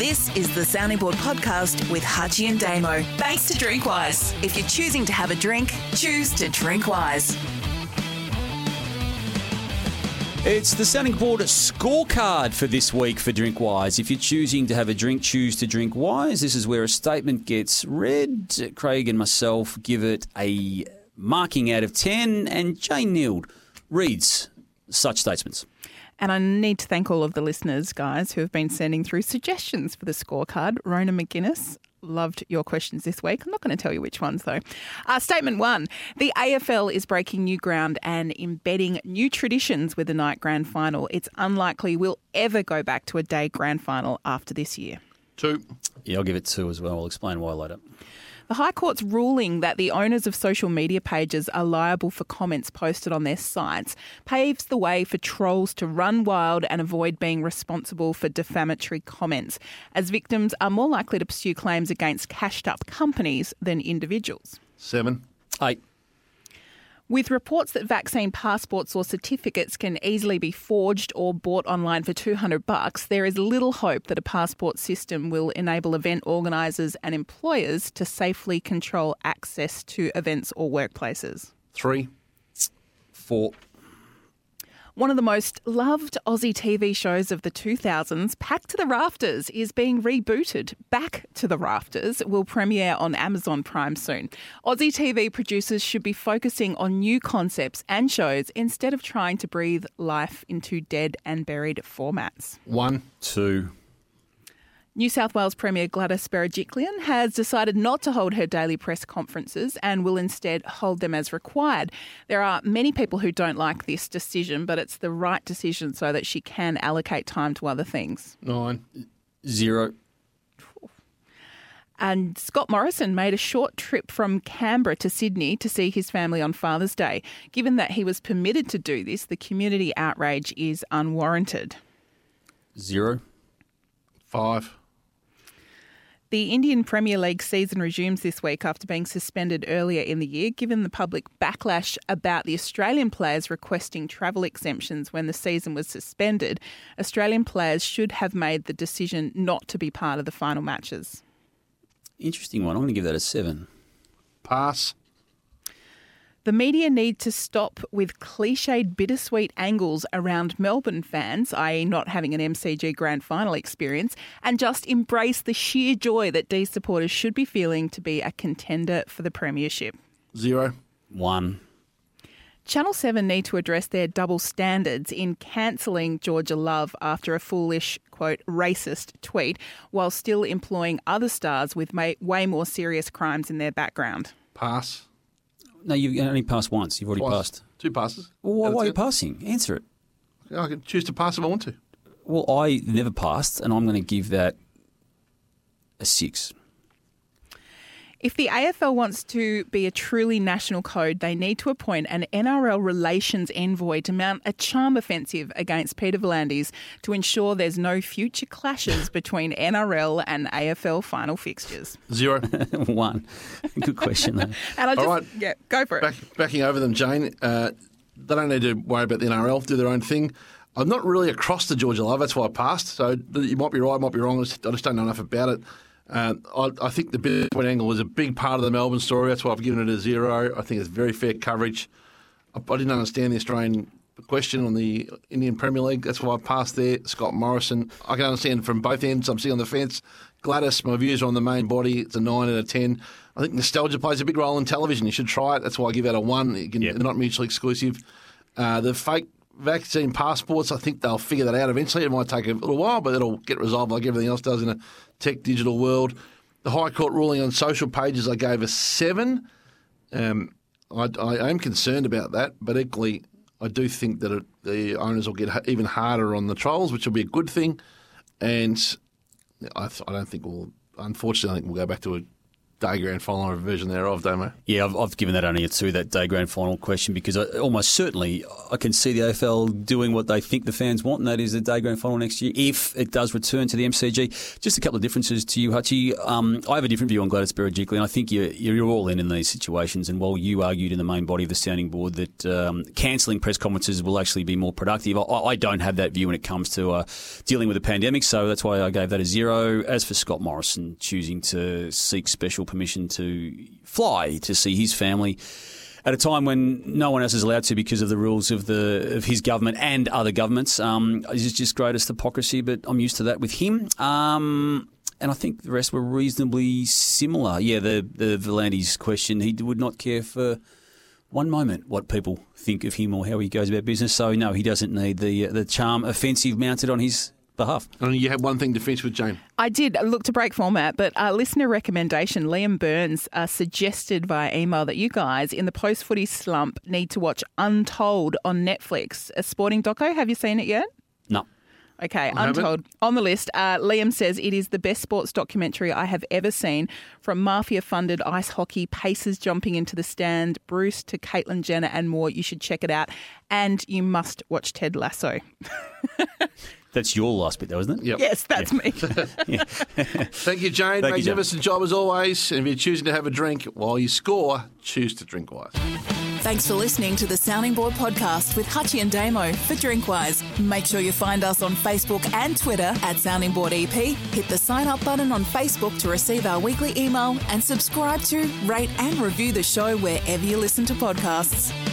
This is the Sounding Board podcast with Hutchy and Damo. Thanks to Drinkwise. If you're choosing to have a drink, choose to drink wise. It's the Sounding Board scorecard for this week for Drinkwise. If you're choosing to have a drink, choose to drink wise. This is where a statement gets read. Craig and myself give it a marking out of 10, and Jane Nield reads such statements. And I need to thank all of the listeners, guys, who have been sending through suggestions for the scorecard. Rona McGuinness, loved your questions this week. I'm not going to tell you which ones, though. Uh, statement one The AFL is breaking new ground and embedding new traditions with the night grand final. It's unlikely we'll ever go back to a day grand final after this year. Two. Yeah, I'll give it two as well. I'll explain why later. The High Court's ruling that the owners of social media pages are liable for comments posted on their sites paves the way for trolls to run wild and avoid being responsible for defamatory comments, as victims are more likely to pursue claims against cashed up companies than individuals. Seven. Eight. With reports that vaccine passports or certificates can easily be forged or bought online for 200 bucks, there is little hope that a passport system will enable event organisers and employers to safely control access to events or workplaces. Three. Four. One of the most loved Aussie TV shows of the 2000s, Packed to the Rafters, is being rebooted. Back to the Rafters will premiere on Amazon Prime soon. Aussie TV producers should be focusing on new concepts and shows instead of trying to breathe life into dead and buried formats. One. Two. New South Wales Premier Gladys Berejiklian has decided not to hold her daily press conferences and will instead hold them as required. There are many people who don't like this decision, but it's the right decision so that she can allocate time to other things. Nine. Zero. And Scott Morrison made a short trip from Canberra to Sydney to see his family on Father's Day. Given that he was permitted to do this, the community outrage is unwarranted. Zero. Five. The Indian Premier League season resumes this week after being suspended earlier in the year, given the public backlash about the Australian players requesting travel exemptions when the season was suspended. Australian players should have made the decision not to be part of the final matches. Interesting one. I'm going to give that a seven. Pass. The media need to stop with cliched bittersweet angles around Melbourne fans, i.e., not having an MCG grand final experience, and just embrace the sheer joy that D supporters should be feeling to be a contender for the Premiership. Zero. One. Channel 7 need to address their double standards in cancelling Georgia Love after a foolish, quote, racist tweet, while still employing other stars with way more serious crimes in their background. Pass. No, you've only passed once. You've already Twice. passed. Two passes. Well, why, why are you it. passing? Answer it. I can choose to pass if I want to. Well, I never passed, and I'm going to give that a six. If the AFL wants to be a truly national code, they need to appoint an NRL relations envoy to mount a charm offensive against Peter V'landys to ensure there's no future clashes between NRL and AFL final fixtures. Zero. One. Good question, though. And I just, right. yeah, go for it. Back, backing over them, Jane. Uh, they don't need to worry about the NRL. Do their own thing. I'm not really across the Georgia Love. That's why I passed. So you might be right, might be wrong. I just don't know enough about it. Uh, I, I think the bittersweet angle was a big part of the Melbourne story. That's why I've given it a zero. I think it's very fair coverage. I, I didn't understand the Australian question on the Indian Premier League. That's why I passed there. Scott Morrison. I can understand from both ends. I'm sitting on the fence. Gladys, my views are on the main body. It's a nine out of ten. I think nostalgia plays a big role in television. You should try it. That's why I give that a one. You can, Yep. They're not mutually exclusive. Uh, the fake vaccine passports, I think they'll figure that out eventually. It might take a little while, but it'll get resolved like everything else does in a tech digital world. The High Court ruling on social pages, I gave a seven. Um, I, I am concerned about that, but equally, I do think that it, the owners will get even harder on the trolls, which will be a good thing. And I, I don't think we'll, unfortunately, I think we'll go back to a day grand final or a version thereof, Damo. Yeah, I've, I've given that only a two, that day grand final question, because I, almost certainly I can see the AFL doing what they think the fans want, and that is the day grand final next year, if it does return to the MCG. Just a couple of differences to you, Hutchy. Um, I have a different view on Gladys Berejiklian, and I think you're, you're all in in these situations. And while you argued in the main body of the sounding board that um, cancelling press conferences will actually be more productive, I, I, don't have that view when it comes to uh, dealing with the pandemic, so that's why I gave that a zero. As for Scott Morrison choosing to seek special permission to fly to see his family at a time when no one else is allowed to because of the rules of the of his government and other governments. Um, it's just greatest hypocrisy, but I'm used to that with him. Um, and I think the rest were reasonably similar. Yeah, the the V'landys question, he would not care for one moment what people think of him or how he goes about business. So no, he doesn't need the the charm offensive mounted on his behalf. And you had one thing to finish with, Jane. I did look to break format, but a listener recommendation, Liam Burns uh, suggested via email that you guys in the post footy slump need to watch Untold on Netflix, a sporting doco. Have you seen it yet? No. Okay, I Untold on the list. Uh, Liam says it is the best sports documentary I have ever seen. From mafia-funded ice hockey, Pacers jumping into the stand, Bruce to Caitlyn Jenner, and more. You should check it out, and you must watch Ted Lasso. That's your last bit, though, isn't it? Yep. Yes, that's me. Thank you, Jane. Thank Magnificent you, Jane. job as always. And if you're choosing to have a drink while you score, choose to drink wise. Thanks for listening to the Sounding Board podcast with Hutchy and Damo for Drinkwise. Make sure you find us on Facebook and Twitter at Sounding Board EP. Hit the sign up button on Facebook to receive our weekly email and subscribe to, rate, and review the show wherever you listen to podcasts.